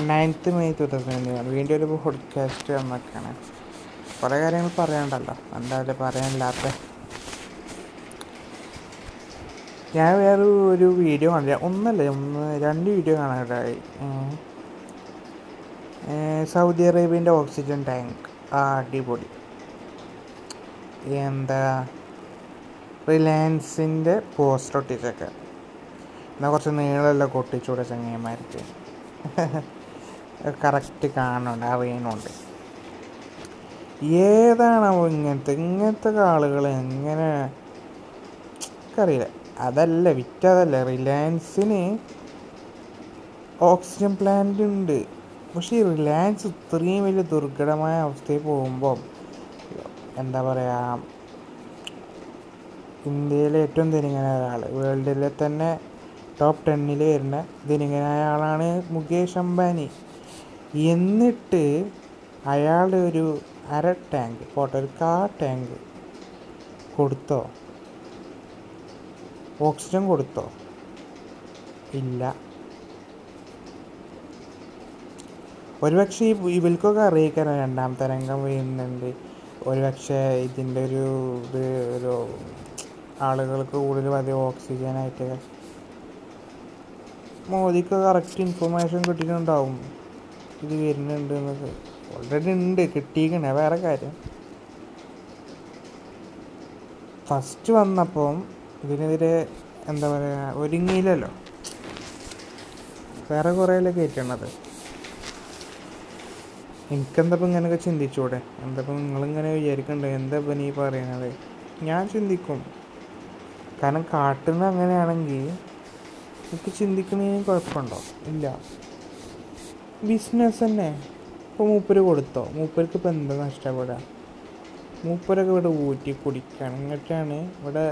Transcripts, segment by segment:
Ninth May two thousand വീണ്ടും ഒരു podcast വന്നൊക്കെയാണ് കുറേ കാര്യങ്ങൾ പറയാനുണ്ടല്ലോ. എന്തായാലും പറയാനില്ലാത്ത. ഞാൻ വേറെ ഒരു വീഡിയോ കാണില്ല ഒന്നല്ല ഒന്ന് രണ്ട് വീഡിയോ കാണാനായി സൗദി അറേബ്യന്റെ ഓക്സിജൻ ടാങ്ക്. ആ അടിപൊളി. എന്താ? റിലയൻസിന്റെ പോസ്റ്റർ ഒട്ടിച്ചൊക്കെ എന്നാൽ കുറച്ച് നീളമല്ല കൊട്ടിച്ചൂടെ ചങ്ങന്മാർക്ക് കറക്റ്റ് കാണുന്നുണ്ട് അറിയുന്നുണ്ട് അവ ഇങ്ങനത്തെ ഇങ്ങനത്തെ ആളുകൾ എങ്ങനെ? എനിക്കറിയില്ല. അതല്ല വിറ്റതല്ല. റിലയൻസിന് ഓക്സിജൻ പ്ലാന്റ് ഉണ്ട്. പക്ഷേ ഈ റിലയൻസ് ഇത്രയും വലിയ ദുർഘടമായ അവസ്ഥയിൽ പോകുമ്പോൾ എന്താ പറയുക ഇന്ത്യയിലെ ഏറ്റവും ധനികനായ ഒരാൾ വേൾഡിലെ തന്നെ ടോപ്പ് ടെന്നിൽ വരുന്ന ധനികനായ ആളാണ് മുകേഷ് അംബാനി. എന്നിട്ട് അയാളുടെ ഒരു അര ടാങ്ക് പോട്ടെ ഒരു കാ ടാങ്ക് കൊടുത്തോ? ഓക്സിജൻ കൊടുത്തോ? ഇല്ല. ഒരുപക്ഷെ ഈ ഇവൽക്കൊക്കെ അറിയിക്കണം രണ്ടാം തരംഗം വരുന്നുണ്ട്. ഒരുപക്ഷെ ഇതിന്റെ ഒരു ഇത് ഒരു ആളുകൾക്ക് കൂടുതൽ അധികം ഓക്സിജനായിട്ട് മോദിക്ക് കറക്റ്റ് ഇൻഫർമേഷൻ കിട്ടിയിട്ടുണ്ടാവും. ഇത് വരുന്നുണ്ട് എന്നൊക്കെ. ഓൾറെഡി ഉണ്ട് കിട്ടിയിരിക്കണേ. വേറെ കാര്യം. ഫസ്റ്റ് വന്നപ്പം ഇതിനെതിരെ എന്താ പറയുക ഒരുങ്ങിയില്ലല്ലോ. വേറെ കുറേയല്ലേ കയറ്റണത് എനിക്കെന്തപ്പം ഇങ്ങനെയൊക്കെ ചിന്തിച്ചൂടെ? എന്തപ്പം നിങ്ങളിങ്ങനെ വിചാരിക്കണ്ടേ? എന്തപ്പം നീ പറയണത്? ഞാൻ ചിന്തിക്കും. കാരണം കാട്ടുന്ന അങ്ങനെയാണെങ്കിൽ എനിക്ക് ചിന്തിക്കണതിന് കുഴപ്പമുണ്ടോ? ഇല്ല. ബിസിനസ് തന്നെ. ഇപ്പോൾ മൂപ്പര് കൊടുത്തോ? മൂപ്പർക്ക് ഇപ്പോൾ എന്താ നഷ്ടപ്പെടുക മൂപ്പരൊക്കെ ഇവിടെ ഊറ്റി കുടിക്കണം. എന്നിട്ടാണ് ഇവിടെ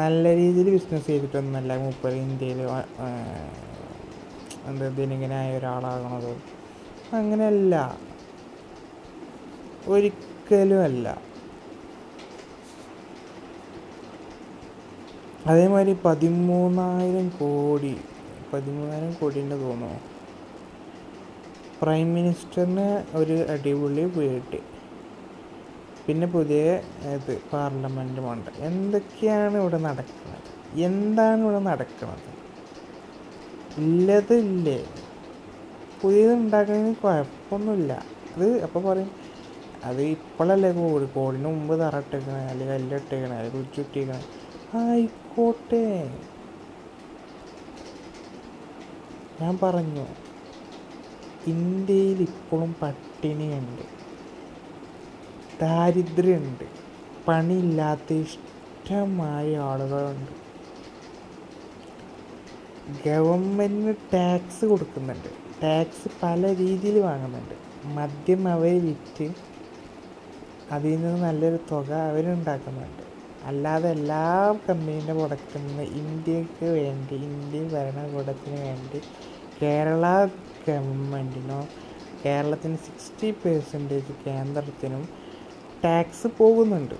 നല്ല രീതിയിൽ ബിസിനസ് ചെയ്തിട്ടൊന്നുമല്ല മൂപ്പർ ഇന്ത്യയിൽ എന്താ ധനികനായ ഒരാളാകണത്. അങ്ങനെയല്ല. ഒരിക്കലും അല്ല. അതേമാതിരി പതിമൂന്നായിരം കോടി പതിമൂന്നായിരം കോടിന്റെ തോന്നുന്നു പ്രൈം മിനിസ്റ്ററിന് ഒരു അടിപൊളി വീട് പിന്നെ പുതിയ ഇത് പാർലമെന്റുമുണ്ട് എന്തൊക്കെയാണ് ഇവിടെ നടക്കുന്നത്? എന്താണ് ഇവിടെ നടക്കുന്നത്? ഇല്ലതില്ലേ. പുതിയത് ഉണ്ടാക്കുന്നതിന് കുഴപ്പമൊന്നുമില്ല. അത് അപ്പോൾ പറയും അത് ഇപ്പോഴല്ലേ കോടി കോടിന് മുമ്പ് തറട്ടിക്കണേ അല്ലെങ്കിൽ കല്ലിട്ടേക്കണേ അല്ലെങ്കിൽ ഉച്ചിട്ടേക്കണേ ആയിക്കോട്ടെ. ഞാൻ പറഞ്ഞു. ഇന്ത്യയിൽ ഇപ്പോഴും പട്ടിണിയുണ്ട്. ദാരിദ്ര്യമുണ്ട്. പണിയില്ലാത്ത ഇഷ്ടമായ ആളുകളുണ്ട്. ഗവൺമെന്റിന് ടാക്സ് കൊടുക്കുന്നുണ്ട്. ടാക്സ് പല രീതിയിൽ വാങ്ങുന്നുണ്ട്. മദ്യം അവർ വിറ്റ് അതിൽ നിന്ന് നല്ലൊരു തുക അവരുണ്ടാക്കുന്നുണ്ട് അല്ലാതെ എല്ലാ കമ്പനീന്റെ പ്രൊഡക്റ്റിൽ നിന്ന് ഇന്ത്യയ്ക്ക് വേണ്ടി ഇന്ത്യൻ ഭരണകൂടത്തിന് വേണ്ടി കേരള ഗവൺമെന്റിനോ കേരളത്തിന് സിക്സ്റ്റി പെർസെന്റേജ് കേന്ദ്രത്തിനും ടാക്സ് പോകുന്നുണ്ട്.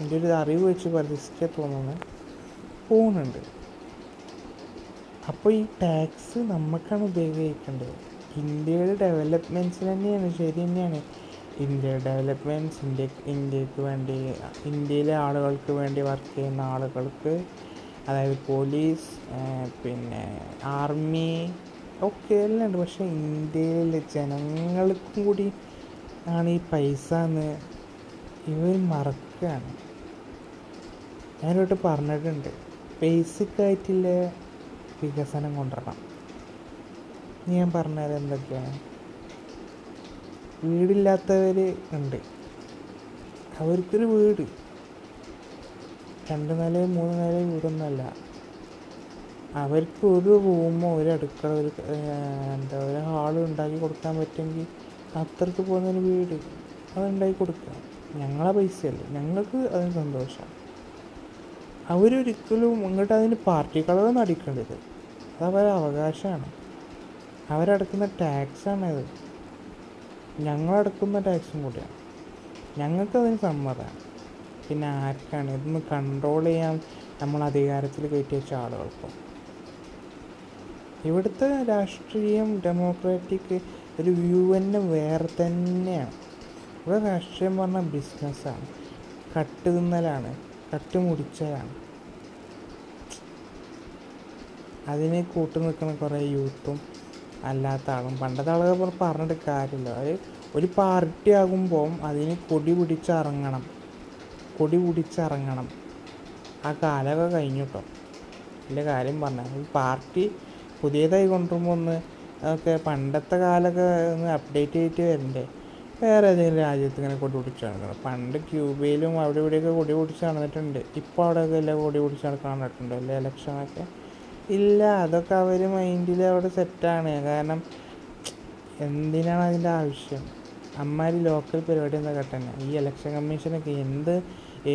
എന്റെ ഒരു അറിവ് വെച്ച് പരിസ്ഥിതിക്ക് തോന്നുന്നത് പോകുന്നുണ്ട്. അപ്പോൾ ഈ ടാക്സ് നമുക്കാണ് ഉപയോഗിക്കേണ്ടത്. ഇന്ത്യയുടെ ഡെവലപ്മെന്റ്സിന് തന്നെയാണ് ശരി തന്നെയാണ്. ഇന്ത്യയുടെ ഡെവലപ്മെന്റ്സ് ഇന്ത്യ ഇന്ത്യയ്ക്ക് വേണ്ടി ഇന്ത്യയിലെ ആളുകൾക്ക് വേണ്ടി വർക്ക് ചെയ്യുന്ന ആളുകൾക്ക് അതായത് പോലീസ് പിന്നെ ആർമി ഒക്കെ എല്ലാം ഉണ്ട്. പക്ഷേ ഇന്ത്യയിലെ ജനങ്ങൾക്കും കൂടി ആണ് ഈ പൈസ എന്ന് ഇവർ മറക്കുകയാണ് ഞാനോട്ട് പറഞ്ഞിട്ടുണ്ട്. ബേസിക്കായിട്ടുള്ള വികസനം കൊണ്ടുവരണം. ഞാൻ പറഞ്ഞത് എന്തൊക്കെയാണ്? വീടില്ലാത്തവർ ഉണ്ട്. അവർക്കൊരു വീട്. രണ്ട് നില മൂന്ന് നില വീടൊന്നുമല്ല. അവർക്ക് ഒരു റൂമോ ഒരു അടുക്കള ഒരു എന്താ ഒരു ഹാളും ഉണ്ടാക്കി കൊടുക്കാൻ പറ്റുമെങ്കിൽ അത്രയ്ക്ക് പോകുന്നൊരു വീട് അതുണ്ടാക്കി കൊടുക്കുക. ഞങ്ങളെ പൈസയല്ല. ഞങ്ങൾക്ക് അതിന് സന്തോഷമാണ് അവരൊരിക്കലും ഇങ്ങോട്ട് അതിന് പാർട്ടി കളറൊന്നും അടിക്കേണ്ടത് അത് അവരെ അവകാശമാണ്. അവരടക്കുന്ന ടാക്സാണത് ഞങ്ങളടക്കുന്ന ടാക്സും കൂടിയാണ്. ഞങ്ങൾക്കതിന് സമ്മതമാണ് പിന്നെ ആർക്കാണ്? ഇതൊന്ന് കൺട്രോൾ ചെയ്യാൻ നമ്മൾ അധികാരത്തിൽ കയറ്റി വെച്ച ആളുകൾക്കും? ഇവിടുത്തെ രാഷ്ട്രീയം ഡെമോക്രാറ്റിക് ഒരു വ്യൂ തന്നെ വേറെ തന്നെയാണ്. ഇവിടെ രാഷ്ട്രീയം പറഞ്ഞാൽ ബിസിനസ്സാണ് കട്ട് തിന്നലാണ് കട്ട് മുടിച്ചലാണ് അതിനെ കൂട്ടു നിൽക്കുന്ന കുറേ യൂത്തും അല്ലാത്ത ആളും. പണ്ടത്തെ ആളുകൾ പറഞ്ഞിട്ട് കാര്യമില്ല. അത് ഒരു പാർട്ടി ആകുമ്പോൾ അതിന് കൊടി പിടിച്ചിറങ്ങണം. കൊടി പിടിച്ചിറങ്ങണം. ആ കാലമൊക്കെ കഴിഞ്ഞു കേട്ടോ. കാര്യം പറഞ്ഞാൽ പാർട്ടി പുതിയതായി കൊണ്ടുവരുമ്പോൾ ഒന്ന് അതൊക്കെ പണ്ടത്തെ കാലമൊക്കെ ഒന്ന് അപ്ഡേറ്റ് ചെയ്തിട്ട് വരണ്ടേ. വേറെ ഏതെങ്കിലും രാജ്യത്ത് ഇങ്ങനെ കൊടി പിടിച്ച് നടക്കണം. പണ്ട് ക്യൂബയിലും അവിടെ ഇവിടെയൊക്കെ കൊടി പിടിച്ച് നടന്നിട്ടുണ്ട്. ഇപ്പോൾ അവിടെയൊക്കെ എല്ലാം കൊടി പിടിച്ച് നടക്കാൻ നടക്കുന്നുണ്ടോ അല്ലേ ഇലക്ഷനൊക്കെ? ഇല്ല അതൊക്കെ അവർ മൈൻഡിൽ അവിടെ സെറ്റാണ് കാരണം എന്തിനാണ് അതിന്റെ ആവശ്യം? അമ്മാരി ലോക്കൽ പരിപാടി എന്താ കേട്ടെന്നെ ഈ ഇലക്ഷൻ കമ്മീഷനൊക്കെ എന്ത്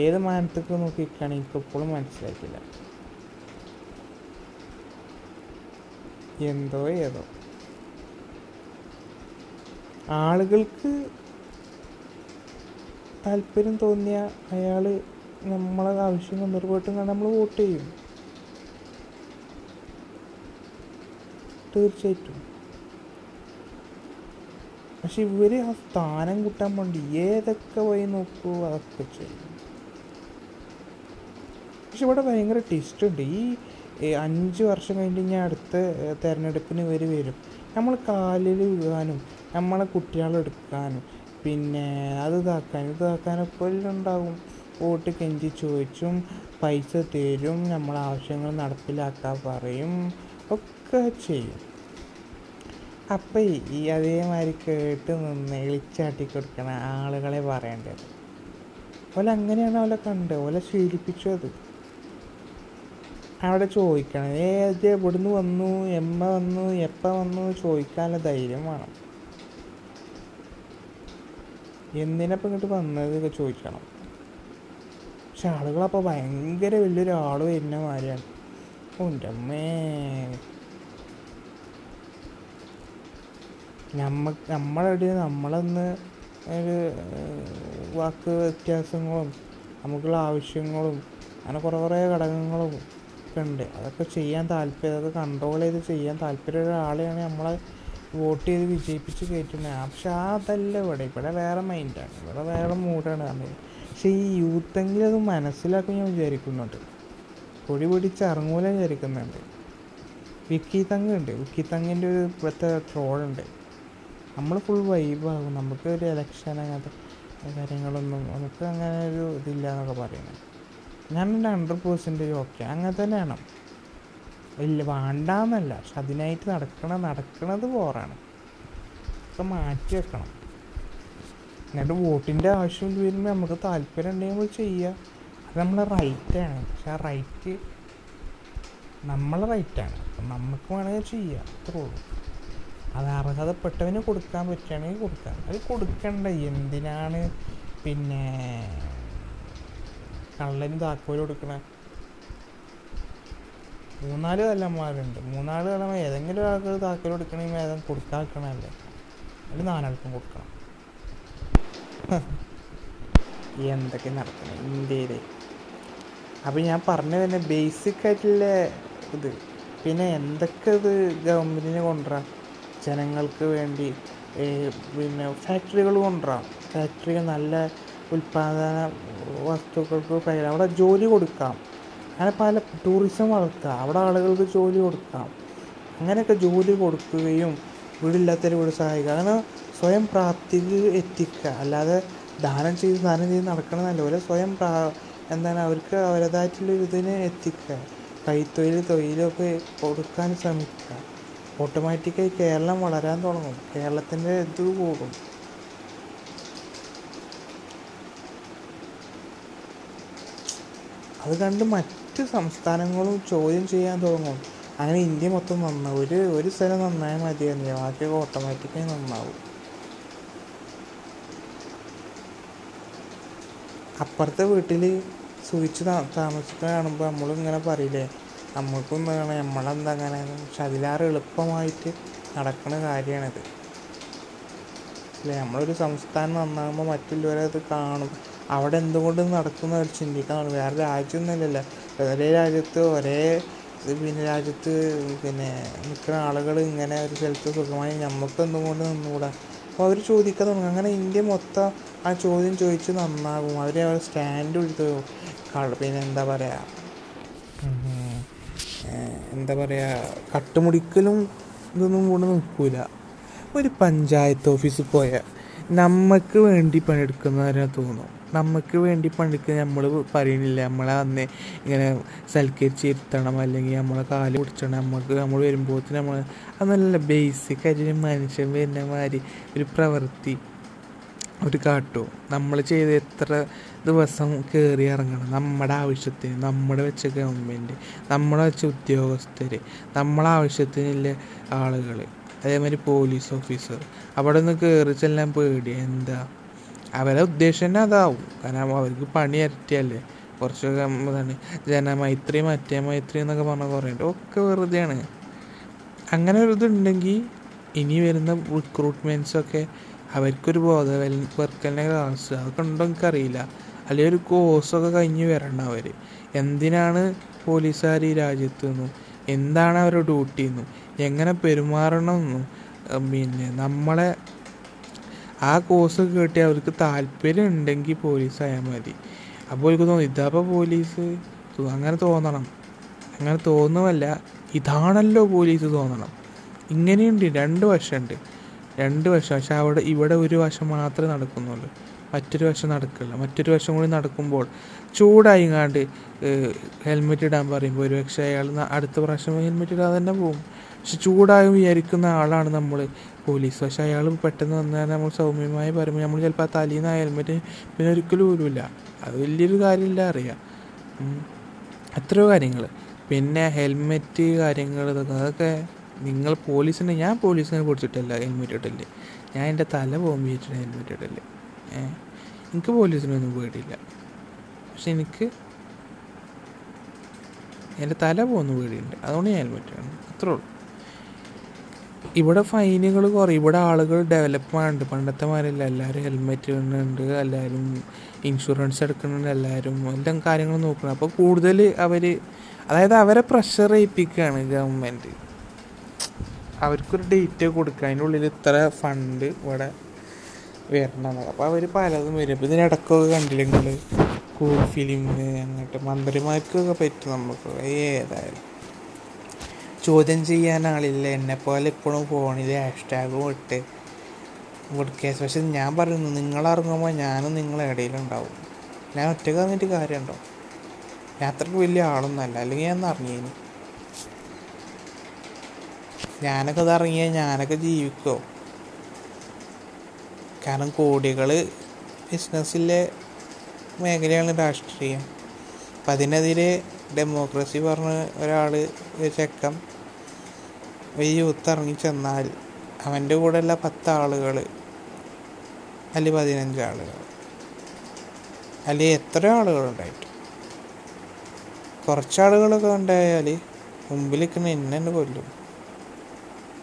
ഏത് മാനത്തേക്ക് നോക്കി നിൽക്കുകയാണ് എനിക്ക് ഇപ്പോഴും മനസ്സിലായിട്ടില്ല എന്തോ ഏതോ. ആളുകൾക്ക് താല്പര്യം തോന്നിയ അയാൾ നമ്മളെ ആവശ്യം കണ്ട് നമ്മൾ വോട്ട് ചെയ്യും. തീർച്ചയായിട്ടും. പക്ഷെ ഇവർ ആ സ്ഥാനം കിട്ടാൻ വേണ്ടി ഏതൊക്കെ വഴി നോക്കൂ അതൊക്കെ ചെയ്യും. പക്ഷെ ഇവിടെ ഭയങ്കര ടേസ്റ്റ് ഉണ്ട്. ഈ അഞ്ച് വർഷം കഴിഞ്ഞ് ഞാൻ അടുത്ത തിരഞ്ഞെടുപ്പിന് ഇവർ വരും. നമ്മൾ കാലിൽ വീഴാനും നമ്മളെ കുട്ടികളെ എടുക്കാനും പിന്നെ അത് ഇതാക്കാനും ഇത് ഇതാക്കാനൊക്കെ ഉണ്ടാവും. വോട്ട് കെഞ്ചി ചോദിച്ചും പൈസ തരും നമ്മളെ ആവശ്യങ്ങൾ നടപ്പിലാക്കാൻ പറയും ഒക്കെ ചെയ്യും. അപ്പം ഈ അതേമാതിരി കേട്ട് നിന്ന് എളിച്ചാട്ടി കൊടുക്കണ ആളുകളെ പറയേണ്ടത്. ഓല അങ്ങനെയാണ് ഓലെ കണ്ടത് ഓലെ ശീലിപ്പിച്ചു അത്. അവിടെ ചോദിക്കണം. ഏത് എവിടുന്ന് വന്നു? എമ്മ വന്നു? എപ്പ വന്നു? ചോദിക്കാനുള്ള ധൈര്യം വേണം. എന്തിനപ്പം ഇങ്ങോട്ട് വന്നത് ചോദിക്കണം. പക്ഷെ ആളുകളപ്പോൾ ഭയങ്കര വലിയൊരാൾ വരുന്ന മാതിരിയാണ്. അമ്മേ. നമ്മ നമ്മളെവിടെ നമ്മളെന്ന് ഒരു വാക്ക് വ്യത്യാസങ്ങളും നമുക്കുള്ള ആവശ്യങ്ങളും അങ്ങനെ കുറേ കുറേ ഘടകങ്ങളും ഒക്കെ ഉണ്ട് അതൊക്കെ ചെയ്യാൻ താല്പര്യം അതൊക്കെ കൺട്രോൾ ചെയ്ത് ചെയ്യാൻ താല്പര്യമുള്ള ഒരാളെയാണ് നമ്മളെ വോട്ട് ചെയ്ത് വിജയിപ്പിച്ച് കയറ്റുന്നത് പക്ഷെ അതല്ല ഇവിടെ. ഇവിടെ വേറെ മൈൻഡാണ് ഇവിടെ വേറെ മൂഡാണ് പറഞ്ഞത് പക്ഷെ ഈ യൂത്തെങ്കിലും അത് മനസ്സിലാക്കും ഞാൻ വിചാരിക്കുന്നുണ്ട്. പൊടി പൊടിച്ച് ഇറങ്ങൂല വിചാരിക്കുന്നുണ്ട്. വിക്കി തങ്ങ് ഉണ്ട്. വിക്കി തങ്ങിന്റെ ഒരു ഇപ്പോഴത്തെ ട്രോളുണ്ട് നമ്മൾ ഫുൾ വൈബാകും നമുക്ക് ഒരു ഇലക്ഷൻ അങ്ങനത്തെ കാര്യങ്ങളൊന്നും നമുക്ക് അങ്ങനെ ഒരു ഇതില്ല എന്നൊക്കെ പറയുന്നത്. എന്റെ ഹൺഡ്രഡ് പേഴ്സന്റേജ് ഓക്കെ അങ്ങനെ തന്നെ വേണം ഇല്ല വേണ്ടാന്നല്ല. പക്ഷെ അതിനായിട്ട് നടക്കണ നടക്കണത് ബോറാണ് ഒക്കെ മാറ്റി വെക്കണം. എന്നിട്ട് വോട്ടിന്റെ ആവശ്യം വരുമ്പോൾ നമുക്ക് താല്പര്യം ഉണ്ടെങ്കിൽ നമ്മൾ ചെയ്യുക. അത് നമ്മളെ റൈറ്റാണ് പക്ഷെ ആ റൈറ്റ് നമ്മളെ റൈറ്റാണ് അപ്പം നമുക്ക് വേണമെങ്കിൽ ചെയ്യാം. അത്രേ ഉള്ളൂ. അത് അർഹതപ്പെട്ടവന് കൊടുക്കാൻ പറ്റുകയാണെങ്കിൽ കൊടുക്കാം. അത് കൊടുക്കണ്ട. എന്തിനാണ്? പിന്നെ കള്ളന് താക്കോലും കൊടുക്കണേ. മൂന്നാൽ കല്ലന്മാരുണ്ട് മൂന്നാൽ കല്ലന്മാർ ഏതെങ്കിലും ഒരാൾക്ക് താക്കോൽ കൊടുക്കണമെങ്കിൽ ഏതും കൊടുക്കാക്കണല്ലേ അതിൽ നാലാൾക്കും കൊടുക്കണം. എന്തൊക്കെ നടക്കണം ഇന്ത്യയിൽ അപ്പം ഞാൻ പറഞ്ഞു തന്നെ ബേസിക് ആയിട്ടുള്ള ഇത്. പിന്നെ എന്തൊക്കെ ഇത് ഗവൺമെന്റിന് കൊണ്ടുവരാം? ജനങ്ങൾക്ക് വേണ്ടി പിന്നെ ഫാക്ടറികൾ കൊണ്ടുവരാം. ഫാക്ടറികൾ നല്ല ഉൽപ്പാദന വസ്തുക്കൾക്ക് പകരം അവിടെ ജോലി കൊടുക്കാം. അങ്ങനെ പല ടൂറിസം വളർത്തുക അവിടെ ആളുകൾക്ക് ജോലി കൊടുക്കാം. അങ്ങനെയൊക്കെ ജോലി കൊടുക്കുകയും വീടില്ലാത്തവരെ വീട് സഹായിക്കുക. അങ്ങനെ സ്വയം പ്രാപ്തിക്ക് എത്തിക്കുക. അല്ലാതെ ദാനം ചെയ്ത് ദാനം ചെയ്ത് നടക്കണമെന്നല്ല പോലെ സ്വയം പ്രാ എന്താണ് അവർക്ക് അവരുടേതായിട്ടുള്ള ഇതിന് എത്തിക്കുക. കൈത്തൊഴിൽ തൊഴിലൊക്കെ കൊടുക്കാൻ ശ്രമിക്കുക. ഓട്ടോമാറ്റിക്കായി കേരളം വളരാൻ തുടങ്ങും. കേരളത്തിന്റെ ഇത് കൂടും. അത് കണ്ട് മറ്റ് സംസ്ഥാനങ്ങളും ചോദ്യം ചെയ്യാൻ തുടങ്ങും. അങ്ങനെ ഇന്ത്യ മൊത്തം നന്നാവും ഒരു ഒരു സ്ഥലം നന്നായാൽ മതിയായിരുന്നില്ല ബാക്കിയൊക്കെ ഓട്ടോമാറ്റിക്കായി നന്നാവും. അപ്പുറത്തെ വീട്ടിൽ സൂചിച്ച് താമസിക്കുന്ന കാണുമ്പോൾ നമ്മളിങ്ങനെ പറയില്ലേ? നമ്മൾക്കും എന്താണ് നമ്മളെന്താ അങ്ങനെ? പക്ഷെ അതിലേറെ എളുപ്പമായിട്ട് നടക്കുന്ന കാര്യമാണിത് അല്ലേ? നമ്മളൊരു സംസ്ഥാനം നന്നാകുമ്പോൾ മറ്റുള്ളവരെ അത് കാണും. അവിടെ എന്തുകൊണ്ട് നടക്കുന്ന അവർ ചിന്തിക്കണം വേറെ രാജ്യമൊന്നുമില്ലല്ലോ. ഒരേ രാജ്യത്ത് ഒരേ പിന്നെ രാജ്യത്ത് പിന്നെ നിൽക്കുന്ന ആളുകൾ ഇങ്ങനെ ഒരു സ്ഥലത്ത് സുഖമായി നമുക്ക് എന്തുകൊണ്ട് നിന്നുകൂടാ? അപ്പോൾ അവർ ചോദിക്കാൻ തുടങ്ങും. അങ്ങനെ ഇന്ത്യ മൊത്തം ആ ചോദ്യം ചോദിച്ച് നന്നാകും. അവർ അവർ സ്റ്റാൻഡ് എടുത്ത് പിന്നെ എന്താ പറയുക എന്താ പറയുക കട്ടുമുടിക്കലും ഇതൊന്നും കൂടെ നിൽക്കില്ല ഒരു പഞ്ചായത്ത് ഓഫീസിൽ പോയാൽ നമുക്ക് വേണ്ടി പണിയെടുക്കുന്നവരെ തോന്നും. നമുക്ക് വേണ്ടി പണിക്ക് നമ്മൾ പറയണില്ല. നമ്മളെ അന്ന് ഇങ്ങനെ സൽക്കരിച്ച് ഇരുത്തണം. അല്ലെങ്കിൽ നമ്മളെ കാൽ പിടിച്ചണം. നമുക്ക് നമ്മൾ വരുമ്പോഴത്തേന് നമ്മൾ അതല്ല ബേസിക് ആയിട്ട് ഒരു മനുഷ്യൻ വരുന്ന മാതിരി ഒരു പ്രവൃത്തി ഒരു കാട്ടും. നമ്മൾ ചെയ്ത് എത്ര ദിവസം കയറി ഇറങ്ങണം. നമ്മുടെ ആവശ്യത്തിന്. നമ്മുടെ വെച്ച ഗവൺമെന്റ് നമ്മളെ വെച്ച ഉദ്യോഗസ്ഥർ നമ്മളെ ആവശ്യത്തിനുള്ള ആളുകൾ അതേമാതിരി പോലീസ് ഓഫീസർ അവിടെ നിന്ന് കയറി ചെല്ലാൻ പേടി എന്താ? അവരെ ഉദ്ദേശം തന്നെ അതാവും. കാരണം അവർക്ക് പണി ഇരട്ടിയല്ലേ? കുറച്ചൊക്കെ എന്താണ് ജനമൈത്രി മറ്റേ മൈത്രി എന്നൊക്കെ പറഞ്ഞ കുറേ ഒക്കെ വെറുതെയാണ്. അങ്ങനെ ഒരു ഇതുണ്ടെങ്കിൽ ഇനി വരുന്ന റിക്രൂട്ട്മെന്റ്സൊക്കെ അവർക്കൊരു ബോധവൽക്കരണ ക്ലാസ് അതൊക്കെ ഉണ്ടോ എനിക്കറിയില്ല. അല്ലെങ്കിൽ ഒരു കോഴ്സൊക്കെ കഴിഞ്ഞ് വരണം അവർ എന്തിനാണ് പോലീസുകാർ ഈ രാജ്യത്ത് നിന്നും? എന്താണ് അവരുടെ ഡ്യൂട്ടി എന്നും എങ്ങനെ പെരുമാറണം എന്നും പിന്നെ നമ്മളെ ആ കോഴ്സ് കേട്ടി അവർക്ക് താല്പര്യം ഉണ്ടെങ്കിൽ പോലീസ് ആയാൽ മതി. അപ്പോൾ എനിക്ക് തോന്നും ഇതാപ്പോൾ പോലീസ് അങ്ങനെ തോന്നണം. അങ്ങനെ തോന്നുമല്ല ഇതാണല്ലോ പോലീസ് തോന്നണം. ഇങ്ങനെയുണ്ട്. രണ്ട് വശമുണ്ട്. രണ്ട് വശം. പക്ഷെ അവിടെ ഇവിടെ ഒരു വശം മാത്രമേ നടക്കുന്നുള്ളൂ. മറ്റൊരു വശം നടക്കില്ല. മറ്റൊരു വശം കൂടി നടക്കുമ്പോൾ ചൂടായിങ്ങാണ്ട് ഹെൽമെറ്റ് ഇടാൻ പറയുമ്പോൾ ഒരുപക്ഷെ അയാൾ അടുത്ത പ്രാവശ്യം ഹെൽമെറ്റ് ഇടാതെ തന്നെ പോകും. പക്ഷെ ചൂടായി വിചാരിക്കുന്ന ആളാണ് നമ്മൾ പോലീസ്. പക്ഷെ അയാൾ പെട്ടെന്ന് വന്നാൽ നമ്മൾ സൗമ്യമായി പറയുമ്പോൾ നമ്മൾ ചിലപ്പോൾ ആ തലയിൽ നിന്ന് ആ ഹെൽമെറ്റ് പിന്നെ ഒരിക്കലും ഊരില്ല അത് വലിയൊരു കാര്യമില്ല അറിയാം. എത്രയോ കാര്യങ്ങൾ പിന്നെ ഹെൽമെറ്റ് കാര്യങ്ങൾ ഇതൊക്കെ അതൊക്കെ നിങ്ങൾ പോലീസിനെ ഞാൻ പോലീസിനെ പിടിച്ചിട്ടല്ല ഹെൽമെറ്റ് ഇട്ടില്ലേ ഞാൻ എന്റെ തല പോകുമ്പോൾ വെച്ചിട്ട് ഹെൽമെറ്റ് ഇട്ടില്ലേ എനിക്ക് പോലീസിനൊന്നും പേടിയില്ല. പക്ഷെ എനിക്ക് എന്റെ തല പോകുന്ന പേടിയുണ്ട്. അതുകൊണ്ട് ഞാൻ ഹെൽമെറ്റ് ഇടണം. അത്രേ ഉള്ളൂ. ഇവിടെ ഫൈനുകൾ കുറേ ഇവിടെ ആളുകൾ ഡെവലപ്പാണ്ട് പണ്ടത്തെ മാതിരില്ല എല്ലാവരും ഹെൽമെറ്റ് ഇടുന്നുണ്ട്. എല്ലാവരും ഇൻഷുറൻസ് എടുക്കുന്നുണ്ട്. എല്ലാവരും എല്ലാം കാര്യങ്ങൾ നോക്കുന്നു. അപ്പോൾ കൂടുതൽ അവർ അതായത് അവരെ പ്രഷർ ഏൽപ്പിക്കുകയാണ് ഗവൺമെന്റ് അവർക്കൊരു ഡേറ്റ് കൊടുക്കുക. അതിന്റെ ഉള്ളിൽ ഇത്ര ഫണ്ട് ഇവിടെ വരണം അപ്പോൾ അവർ പലതും വരും. അപ്പോൾ ഇതിനിടക്കൊക്കെ കണ്ടില്ലെങ്കിൽ കൂൾ ഫിലിം അങ്ങോട്ട് മന്ത്രിമാർക്കൊക്കെ പറ്റും നമുക്ക്. ഏതായാലും. ചോദ്യം ചെയ്യാൻ ആളില്ല. എന്നെപ്പോലെ ഇപ്പോഴും ഫോണിൽ ഹാഷ്ടാഗും ഇട്ട് കൊടുക്കേസ് പക്ഷെ ഞാൻ പറയുന്നു നിങ്ങൾ ഇറങ്ങുമ്പോൾ ഞാനും നിങ്ങളെ ഇടയിലുണ്ടാവും. ഞാൻ ഒറ്റയ്ക്ക് ഇറങ്ങിയിട്ട് കാര്യമുണ്ടോ ഞാൻ വലിയ ആളൊന്നുമല്ല. അല്ലെങ്കിൽ ഞാൻ ഇറങ്ങിയേന്. ഞാനൊക്കെ ഇത് ഇറങ്ങിയാൽ ഞാനൊക്കെ ജീവിക്കോ? കാരണം കോടികൾ ബിസിനസ്സിലെ മേഖലയാണ് രാഷ്ട്രീയം. അപ്പം അതിനെതിരെ ഡെമോക്രസി പറഞ്ഞ ഒരാൾ ഒരു ചെക്കൻ ഒരു യൂത്ത് ഇറങ്ങി ചെന്നാൽ അവന്റെ കൂടെയുള്ള പത്ത് ആളുകൾ അല്ലെങ്കിൽ പതിനഞ്ച് ആളുകൾ എത്ര ആളുകളുണ്ടായിട്ട് കുറച്ചാളുകളൊക്കെ ഉണ്ടായാൽ മുമ്പിൽ നിൽക്കുന്ന എന്നെ തന്നെ കൊല്ലും.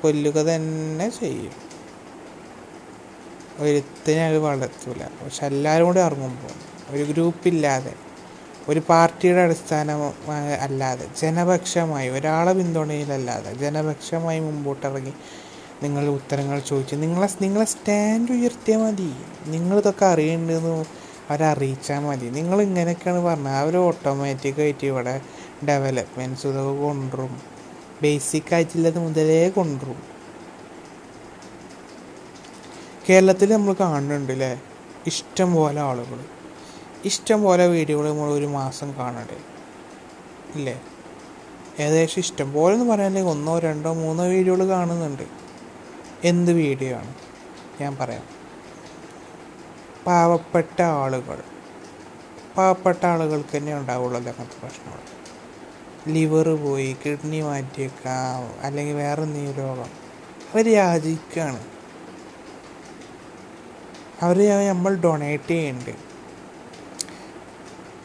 കൊല്ലുക തന്നെ ചെയ്യും. ഒരുത്തിനെ അത് വളർത്തൂല. പക്ഷെ എല്ലാവരും കൂടി ഇറങ്ങുമ്പോൾ ഒരു ഗ്രൂപ്പില്ലാതെ ഒരു പാർട്ടിയുടെ അടിസ്ഥാനം അല്ലാതെ ജനപക്ഷമായി ഒരാളെ പിന്തുണയിലല്ലാതെ ജനപക്ഷമായി മുമ്പോട്ടിറങ്ങി നിങ്ങൾ ഉത്തരങ്ങൾ ചോദിച്ച് നിങ്ങളെ നിങ്ങളെ സ്റ്റാൻഡ് ഉയർത്തിയാൽ മതി. നിങ്ങളിതൊക്കെ അറിയേണ്ടതെന്ന് അവരറിയിച്ചാൽ മതി. നിങ്ങൾ ഇങ്ങനെയൊക്കെയാണ് പറഞ്ഞത് അവർ ഓട്ടോമാറ്റിക്കായിട്ട് ഇവിടെ ഡെവലപ്മെന്റ്സ് ഇതൊക്കെ കൊണ്ടുവരും. ബേസിക് ആയിട്ടുള്ളത് മുതലേ കൊണ്ടുവരും. കേരളത്തിൽ നമ്മൾ കാണുന്നുണ്ട് അല്ലേ ഇഷ്ടം പോലെ ആളുകൾ ഇഷ്ടം പോലെ വീഡിയോകൾ നമ്മൾ ഒരു മാസം കാണണ്ടേ? ഇല്ലേ? ഏകദേശം ഇഷ്ടം പോലെ എന്ന് പറയാനില്ലെങ്കിൽ ഒന്നോ രണ്ടോ മൂന്നോ വീഡിയോകൾ കാണുന്നുണ്ട്. എന്ത് വീഡിയോ ആണ്? ഞാൻ പറയാം. പാവപ്പെട്ട ആളുകൾ. പാവപ്പെട്ട ആളുകൾക്ക് തന്നെ ഉണ്ടാവുള്ളൂ അങ്ങനത്തെ പ്രശ്നങ്ങൾ. ലിവർ പോയി കിഡ്നി മാറ്റിയേക്കാം അല്ലെങ്കിൽ വേറെ എന്തെങ്കിലും രോഗം. അവർ യാചിക്കുകയാണ് അവർ നമ്മൾ ഡൊണേറ്റ് ചെയ്യുന്നുണ്ട്.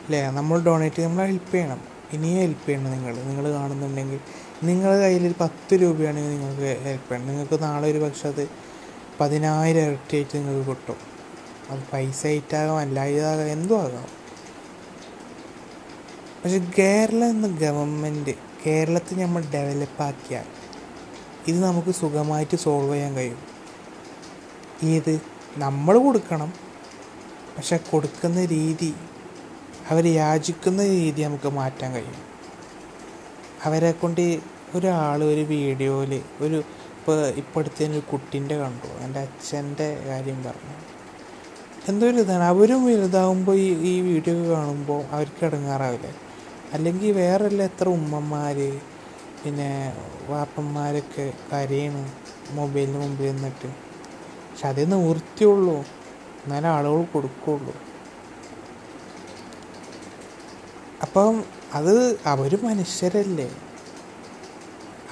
അല്ലേ നമ്മൾ ഡൊണേറ്റ് നമ്മൾ ഹെൽപ്പ് ചെയ്യണം. ഇനിയും ഹെൽപ്പ് ചെയ്യണം നിങ്ങൾ നിങ്ങൾ കാണുന്നുണ്ടെങ്കിൽ നിങ്ങളുടെ കയ്യിൽ ഒരു പത്ത് രൂപയാണെങ്കിൽ നിങ്ങൾക്ക് ഹെൽപ്പ് ചെയ്യണം. നിങ്ങൾക്ക് നാളെ ഒരു പക്ഷെ അത് പതിനായിരം ഇരട്ടിയായിട്ട് നിങ്ങൾക്ക് കിട്ടും. അത് പൈസ ആയിട്ടാകാം അല്ലാതാകാം എന്തും ആകാം. പക്ഷെ കേരളം എന്ന ഗവൺമെന്റ് കേരളത്തിൽ നമ്മൾ ഡെവലപ്പാക്കിയാൽ ഇത് നമുക്ക് സുഖമായിട്ട് സോൾവ് ചെയ്യാൻ കഴിയും. ഇത് നമ്മൾ കൊടുക്കണം. പക്ഷെ കൊടുക്കുന്ന രീതി അവർ യാചിക്കുന്ന രീതി നമുക്ക് മാറ്റാൻ കഴിയും. അവരെ കൊണ്ട് ഒരാൾ ഒരു വീഡിയോയിൽ ഒരു ഇപ്പോൾ ഇപ്പോഴത്തെ ഒരു കുട്ടീന്റെ കണ്ടു എന്റെ അച്ഛന്റെ കാര്യം പറഞ്ഞു. എന്തോ ഒരു ഇതാണ്? അവരും വലുതാവുമ്പോൾ ഈ ഈ വീഡിയോ കാണുമ്പോൾ അവർക്ക് ഇടങ്ങാറാവില്ലേ? അല്ലെങ്കിൽ വേറെല്ല എത്ര ഉമ്മമാർ പിന്നെ വാപ്പന്മാരൊക്കെ കരയണ് മൊബൈലിന് മുമ്പിൽ നിന്നിട്ട്. പക്ഷെ അതേ നിവൃത്തിയുള്ളൂ. എന്നാലേ ആളുകൾ കൊടുക്കുള്ളൂ. അപ്പം അത് അവർ മനുഷ്യരല്ലേ?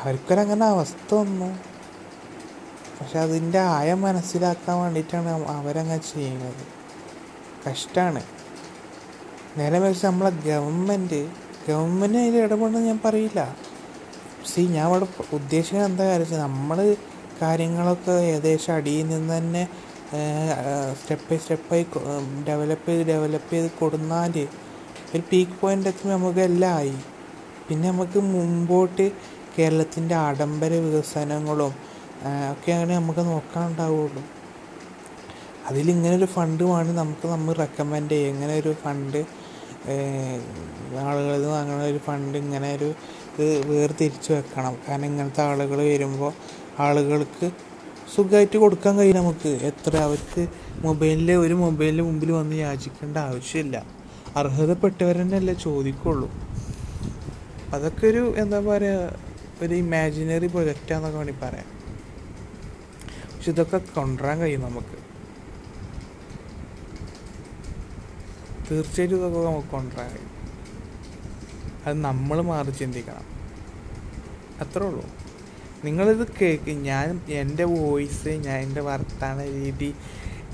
അവർക്കൊരങ്ങനെ അവസ്ഥ വന്നു. പക്ഷെ അതിന്റെ ആയം മനസ്സിലാക്കാൻ വേണ്ടിയിട്ടാണ് അവരങ്ങനെ ചെയ്യുന്നത്. കഷ്ടമാണ് നേരെ മറിച്ച് നമ്മളെ ഗവൺമെന്റ് ഗവൺമെന്റ് അതിൽ ഇടപെടുന്നത് ഞാൻ പറയില്ല. സി ഞാൻ അവിടെ ഉദ്ദേശിക്കുന്നത് എന്താ കാര്യം നമ്മൾ കാര്യങ്ങളൊക്കെ ഏകദേശം അടിയിൽ നിന്ന് തന്നെ സ്റ്റെപ്പ് ബൈ സ്റ്റെപ്പായി ഡെവലപ്പ് ചെയ്ത് ഡെവലപ്പ് ചെയ്ത് കൊടുന്നാൽ ഒരു പീക്ക് പോയിന്റ് എത്തുമ്പോൾ നമുക്ക് എല്ലാം ആയി പിന്നെ നമുക്ക് മുമ്പോട്ട് കേരളത്തിന്റെ ആഡംബര വികസനങ്ങളും അങ്ങനെ നമുക്ക് നോക്കാനുണ്ടാവുള്ളൂ. അതിലിങ്ങനെ ഒരു ഫണ്ട് വേണം നമുക്ക് നമ്മൾ റെക്കമെൻഡ് ചെയ്യും. ഇങ്ങനെ ഒരു ഫണ്ട് നിന്ന് അങ്ങനെ ഒരു ഫണ്ട് ഇങ്ങനെ ഒരു ഇത് വേർതിരിച്ച് വെക്കണം. കാരണം ഇങ്ങനത്തെ ആളുകൾ വരുമ്പോൾ ആളുകൾക്ക് സുഖമായിട്ട് കൊടുക്കാൻ കഴിയും നമുക്ക്. എത്ര അവർക്ക് മൊബൈലിൽ ഒരു മൊബൈലിന്റെ മുമ്പിൽ വന്ന് യാചിക്കേണ്ട ആവശ്യമില്ല. അർഹതപ്പെട്ടവരെന്നല്ലേ ചോദിക്കുള്ളൂ. അതൊക്കെ ഒരു എന്താ പറയുക ഒരു ഇമാജിനറി പ്രൊജക്റ്റാന്നൊക്കെ വേണമെങ്കിൽ പറയാം. പക്ഷെ ഇതൊക്കെ കൊണ്ടുവരാൻ കഴിയും നമുക്ക്. തീർച്ചയായിട്ടും ഇതൊക്കെ നമുക്ക് കൊണ്ടുവരാൻ കഴിയും. അത് നമ്മൾ മാറി ചിന്തിക്കണം. അത്രേ ഉള്ളൂ. നിങ്ങളിത് കേൾക്ക് ഞാൻ എന്റെ വോയിസ് ഞാൻ എന്റെ വർത്താന രീതി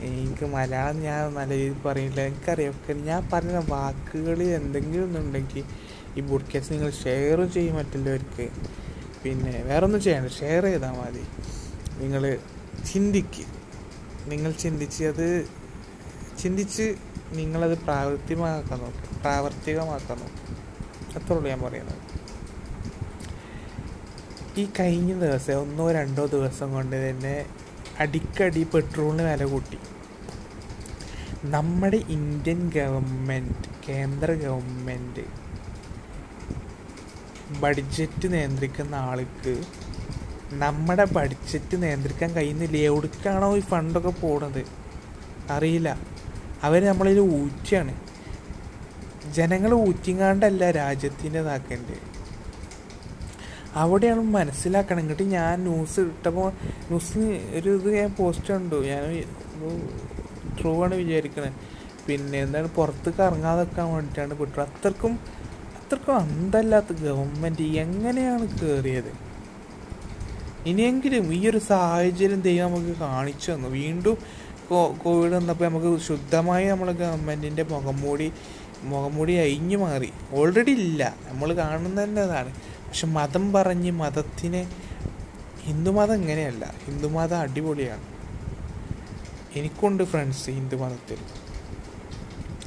എനിക്ക് മലയാളം ഞാൻ നല്ല രീതിയിൽ പറയില്ല. എനിക്കറിയാം. ഞാൻ പറയുന്ന വാക്കുകൾ എന്തെങ്കിലും ഉണ്ടെങ്കിൽ ഈ ബോഡ്കാസ്റ്റ് നിങ്ങൾ ഷെയർ ചെയ്യും മറ്റുള്ളവർക്ക്. പിന്നെ വേറെ ഒന്നും ചെയ്യണ്ട. ഷെയർ ചെയ്താൽ മതി. നിങ്ങൾ ചിന്തിക്ക്. നിങ്ങൾ ചിന്തിച്ച് അത് ചിന്തിച്ച് നിങ്ങളത് പ്രാവർത്തികമാക്കാൻ നോക്കും. പ്രാവർത്തികമാക്കാൻ നോക്കും. അത്രയുള്ളൂ ഞാൻ പറയുന്നത്. ഈ കഴിഞ്ഞ ദിവസം ഒന്നോ രണ്ടോ ദിവസം കൊണ്ട് തന്നെ അടിക്കടി പെട്രോളിന് വില കൂട്ടി. നമ്മുടെ ഇന്ത്യൻ ഗവൺമെന്റ് കേന്ദ്ര ഗവൺമെന്റ് ബഡ്ജറ്റ് നിയന്ത്രിക്കുന്ന ആൾക്ക് നമ്മുടെ ബഡ്ജറ്റ് നിയന്ത്രിക്കാൻ കഴിയുന്നില്ല? എവിടേക്കാണോ ഈ ഫണ്ടൊക്കെ പോണത്? അറിയില്ല. അവർ നമ്മളിൽ ഊറ്റിയാണ്. ജനങ്ങൾ ഊറ്റിങ്ങാണ്ടല്ല രാജ്യത്തിന്റെതാക്കേണ്ടത് അവിടെയാണ് മനസ്സിലാക്കണം. എന്നിട്ട് ഞാൻ ന്യൂസ് ഇട്ടപ്പോൾ ന്യൂസ് ഒരു ഇത് ഞാൻ പോസ്റ്റ് കണ്ടു. ഞാൻ ട്രൂ ആണ് വിചാരിക്കുന്നത് പിന്നെ എന്താണ്? പുറത്തേക്ക് ഇറങ്ങാതെ വെക്കാൻ വേണ്ടിയിട്ടാണ് പെട്ടു അത്രക്കും അത്രക്കും അന്തല്ലാത്ത ഗവൺമെന്റ് എങ്ങനെയാണ് കയറിയത് ഇനിയെങ്കിലും ഈ ഒരു സാഹചര്യം ദൈവം നമുക്ക് കാണിച്ചു തന്നു. വീണ്ടും കോവിഡ് വന്നപ്പോൾ നമുക്ക് ശുദ്ധമായി നമ്മളെ ഗവൺമെന്റിന്റെ മുഖംമൂടി മുഖംമൂടി അയിഞ്ഞു മാറി. ഓൾറെഡി ഇല്ല. നമ്മൾ കാണുന്നത് തന്നെ പക്ഷെ മതം പറഞ്ഞ് മതത്തിനെ ഹിന്ദുമതം ഇങ്ങനെയല്ല. ഹിന്ദുമതം അടിപൊളിയാണ്. എനിക്കുണ്ട് ഫ്രണ്ട്സ് ഹിന്ദു മതത്തിൽ.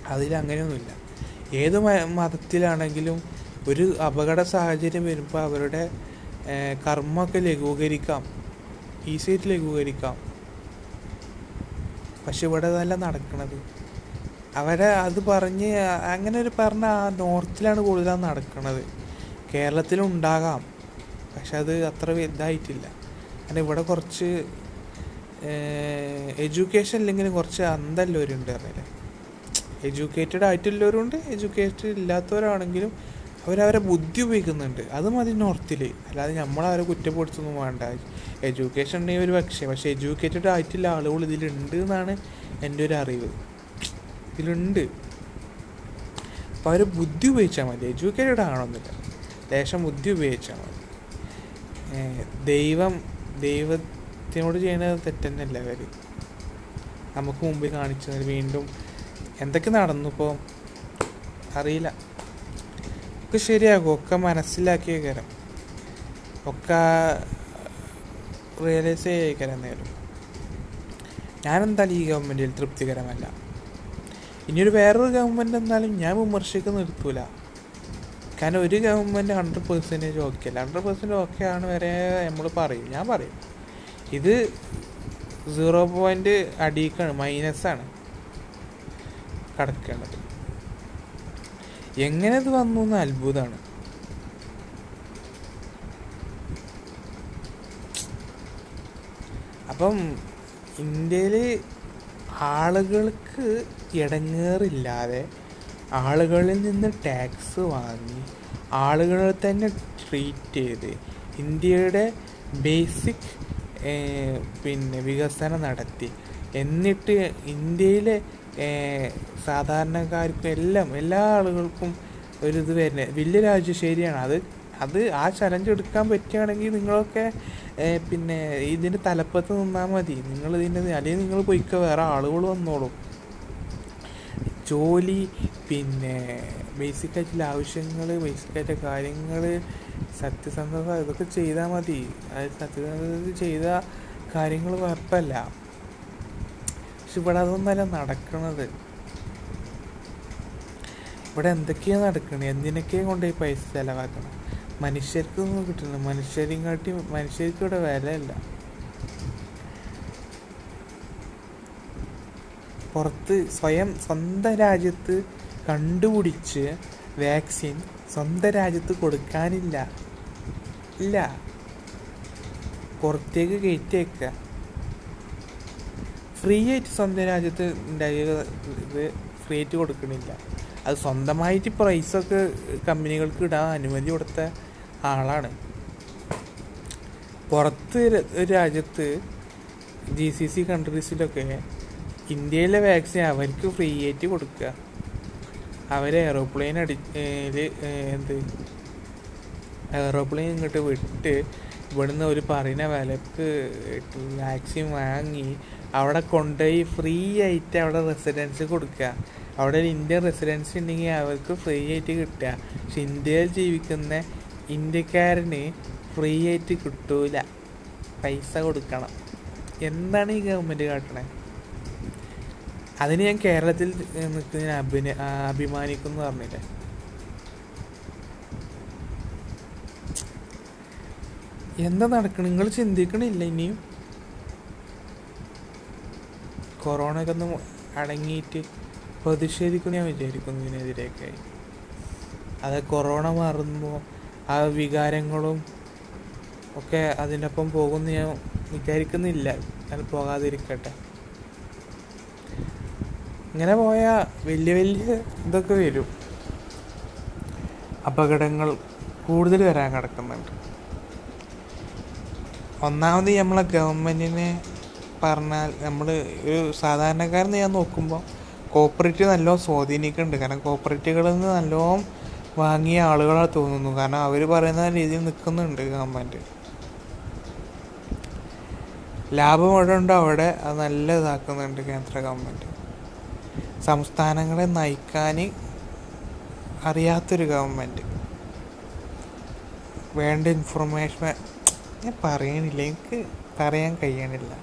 അതിലങ്ങനെയൊന്നുമില്ല ഏത് മതത്തിലാണെങ്കിലും ഒരു അപകട സാഹചര്യം വരുമ്പോൾ അവരുടെ കർമ്മമൊക്കെ ലഘൂകരിക്കാം. ഈസിയായിട്ട് ലഘൂകരിക്കാം. പക്ഷെ ഇവിടെ അതല്ല നടക്കുന്നത് അവരെ അത് പറഞ്ഞ് അങ്ങനെ ഒരു പറഞ്ഞ ആ നോർത്തിലാണ് കൂടുതൽ നടക്കുന്നത് കേരളത്തിലും ഉണ്ടാകാം പക്ഷെ അത് അത്ര ഇതായിട്ടില്ല കാരണം ഇവിടെ കുറച്ച് എഡ്യൂക്കേഷൻ ഇല്ലെങ്കിൽ കുറച്ച് അന്തല്ലവരുണ്ട് അറിയില്ലേ എഡ്യൂക്കേറ്റഡ് ആയിട്ടുള്ളവരുണ്ട് എഡ്യൂക്കേറ്റഡ് ഇല്ലാത്തവരാണെങ്കിലും അവരവരെ ബുദ്ധി ഉപയോഗിക്കുന്നുണ്ട്. അത് മതി നോർത്തിൽ അല്ലാതെ നമ്മളവരെ കുറ്റപ്പെടുത്തൊന്നും വേണ്ട. എഡ്യൂക്കേഷൻ ഉണ്ടെങ്കിൽ ഒരു പക്ഷേ പക്ഷേ എഡ്യൂക്കേറ്റഡ് ആയിട്ടുള്ള ആളുകൾ ഇതിലുണ്ട് എന്നാണ് എന്റെ ഒരു അറിവ്. ഇതിലുണ്ട്. അപ്പോൾ അവർ ബുദ്ധി ഉപയോഗിച്ചാൽ മതി. എഡ്യൂക്കേറ്റഡ് ആണോന്നില്ല ലേശം ബുദ്ധി ഉപയോഗിച്ചാൽ മതി. ദൈവം ദൈവത്തിനോട് ചെയ്യുന്നത് തെറ്റെന്നല്ല അവർ നമുക്ക് മുമ്പിൽ കാണിച്ചത് വീണ്ടും എന്തൊക്കെ നടന്നു ഇപ്പോൾ അറിയില്ല. ഒക്കെ ശരിയാകും. ഒക്കെ മനസ്സിലാക്കിയ കരം. ഒക്കെ റിയലൈസ് ചെയ്യാൻ നേരം. ഞാനെന്തായാലും ഈ ഗവൺമെന്റിൽ തൃപ്തികരമല്ല. ഇനിയൊരു വേറൊരു ഗവൺമെന്റ് എന്നാലും ഞാൻ വിമർശിക്കുന്ന നിർത്തൂല. കാരണം ഒരു ഗവൺമെന്റ് ഹൺഡ്രഡ് പെർസെന്റേജ് ഓക്കെ അല്ല ഹൺഡ്രഡ് പെർസെന്റ് ഓക്കെ ആണ് വരെ നമ്മൾ പറയും. ഞാൻ പറയും. ഇത് സീറോ പോയിന്റ് അടീക്കാണ് മൈനസാണ് കടക്കേണ്ടത്. എങ്ങനെ ഇത് വന്നു എന്ന് അത്ഭുതമാണ് അപ്പം ഇന്ത്യയിൽ ആളുകൾക്ക് ഇടങ്ങേറില്ലാതെ ആളുകളിൽ നിന്ന് ടാക്സ് വാങ്ങി ആളുകളെ തന്നെ ട്രീറ്റ് ചെയ്ത് ഇന്ത്യയുടെ ബേസിക് പിന്നെ വികസനം നടത്തി. എന്നിട്ട് ഇന്ത്യയിലെ സാധാരണക്കാർക്കും എല്ലാം എല്ലാ ആളുകൾക്കും ഒരു ഇത് വരുന്നത്. വലിയ രാജ്യം ശരിയാണ് അത് അത് ആ ചലഞ്ച് എടുക്കാൻ പറ്റുകയാണെങ്കിൽ നിങ്ങളൊക്കെ പിന്നെ ഇതിന്റെ തലപ്പത്ത് നിന്നാൽ മതി. നിങ്ങൾ ഇതിന്റെ അല്ലെങ്കിൽ നിങ്ങൾ പോയിക്കോ വേറെ ആളുകൾ വന്നോളും. ജോലി പിന്നെ ബേസിക്കായിട്ടുള്ള ആവശ്യങ്ങൾ ബേസിക്കായിട്ടുള്ള കാര്യങ്ങൾ സത്യസന്ധത ഇതൊക്കെ ചെയ്താൽ മതി. അത് സത്യസന്ധത ചെയ്ത കാര്യങ്ങൾ കുഴപ്പമില്ല. പക്ഷെ ഇവിടെ അതൊന്നല്ല നടക്കുന്നത് ഇവിടെ എന്തൊക്കെയാണ് നടക്കണത് എന്തിനൊക്കെയാണ് കൊണ്ടുപോയി പൈസ ചിലവാക്കണം? മനുഷ്യർക്കൊന്നും കിട്ടുന്നില്ല മനുഷ്യരെയും കാട്ടി മനുഷ്യർക്ക് ഇവിടെ വിലയില്ല. പുറത്ത് സ്വയം സ്വന്തം രാജ്യത്ത് കണ്ടുപിടിച്ച് വാക്സിൻ സ്വന്തം രാജ്യത്ത് കൊടുക്കാനില്ല. ഇല്ല. പുറത്തേക്ക് കയറ്റിയേക്കുക ഫ്രീ ആയിട്ട് സ്വന്തം രാജ്യത്ത് ഉണ്ടാക്കിയ ഇത് ഫ്രീ ആയിട്ട് കൊടുക്കണില്ല. അത് സ്വന്തമായിട്ട് പ്രൈസൊക്കെ കമ്പനികൾക്ക് ഇടാൻ അനുമതി കൊടുത്ത ആളാണ്. പുറത്ത് ഒരു രാജ്യത്ത് ജി സി സി കൺട്രീസിലൊക്കെ ഇന്ത്യയിലെ വാക്സിൻ അവർക്ക് ഫ്രീ ആയിട്ട് കൊടുക്കുക. അവർ എയറോപ്ലെയിൻ അടി എന്ത്? എയറോപ്ലെയിൻ ഇങ്ങോട്ട് വിട്ട് ഇവിടുന്ന് ഒരു പറയുന്ന വിലക്ക് വാക്സിൻ വാങ്ങി അവിടെ കൊണ്ടുപോയി ഫ്രീ ആയിട്ട് അവിടെ റെസിഡൻസ് കൊടുക്കുക. അവിടെ ഒരു ഇന്ത്യൻ റെസിഡൻസ് ഉണ്ടെങ്കിൽ അവർക്ക് ഫ്രീ ആയിട്ട് കിട്ടുക. പക്ഷെ ഇന്ത്യയിൽ ജീവിക്കുന്ന ഇന്ത്യക്കാരന് ഫ്രീ ആയിട്ട് കിട്ടൂല. പൈസ കൊടുക്കണം. എന്താണ് ഈ ഗവൺമെന്റ് കാട്ടണേ? അതിന് ഞാൻ കേരളത്തിൽ നിൽക്കുന്നതിന് അഭിന അഭിമാനിക്കുന്നു പറഞ്ഞില്ലേ? എന്താ നടക്കണം? നിങ്ങൾ ചിന്തിക്കണില്ല ഇനിയും? കൊറോണ ഒക്കെ ഒന്ന് അടങ്ങിയിട്ട് പ്രതിഷേധിക്കുന്നു ഞാൻ വിചാരിക്കുന്നു ഇതിനെതിരെയൊക്കെ. അത് കൊറോണ മാറുമ്പോൾ ആ വികാരങ്ങളും ഒക്കെ അതിനൊപ്പം പോകുമെന്ന് ഞാൻ വിചാരിക്കുന്നില്ല. അത് പോകാതിരിക്കട്ടെ. ഇങ്ങനെ പോയാൽ വലിയ വലിയ ഇതൊക്കെ വരും. അപകടങ്ങൾ കൂടുതൽ വരാൻ കിടക്കുന്നുണ്ട്. ഒന്നാമത് നമ്മളെ ഗവൺമെന്റിനെ പറഞ്ഞാൽ നമ്മൾ ഒരു സാധാരണക്കാരൻ ഞാൻ നോക്കുമ്പോൾ കോപ്പറേറ്റീവ് നല്ലോണം സ്വാധീനിക്കുന്നുണ്ട് കാരണം കോപ്പറേറ്റീവുകളിൽ നിന്ന് നല്ലോണം വാങ്ങിയ ആളുകളാണ് തോന്നുന്നു. കാരണം അവർ പറയുന്ന രീതിയിൽ നിൽക്കുന്നുണ്ട് ഗവൺമെന്റ് ലാഭം അവിടെ ഉണ്ടോ അവിടെ അത് നല്ല ഇതാക്കുന്നുണ്ട് കേന്ദ്ര ഗവൺമെന്റ് സംസ്ഥാനങ്ങളെ നയിക്കാൻ അറിയാത്തൊരു ഗവൺമെന്റ് വേണ്ട ഇൻഫർമേഷൻ ഞാൻ പറയണില്ല എനിക്ക് പറയാൻ കഴിയണില്ല.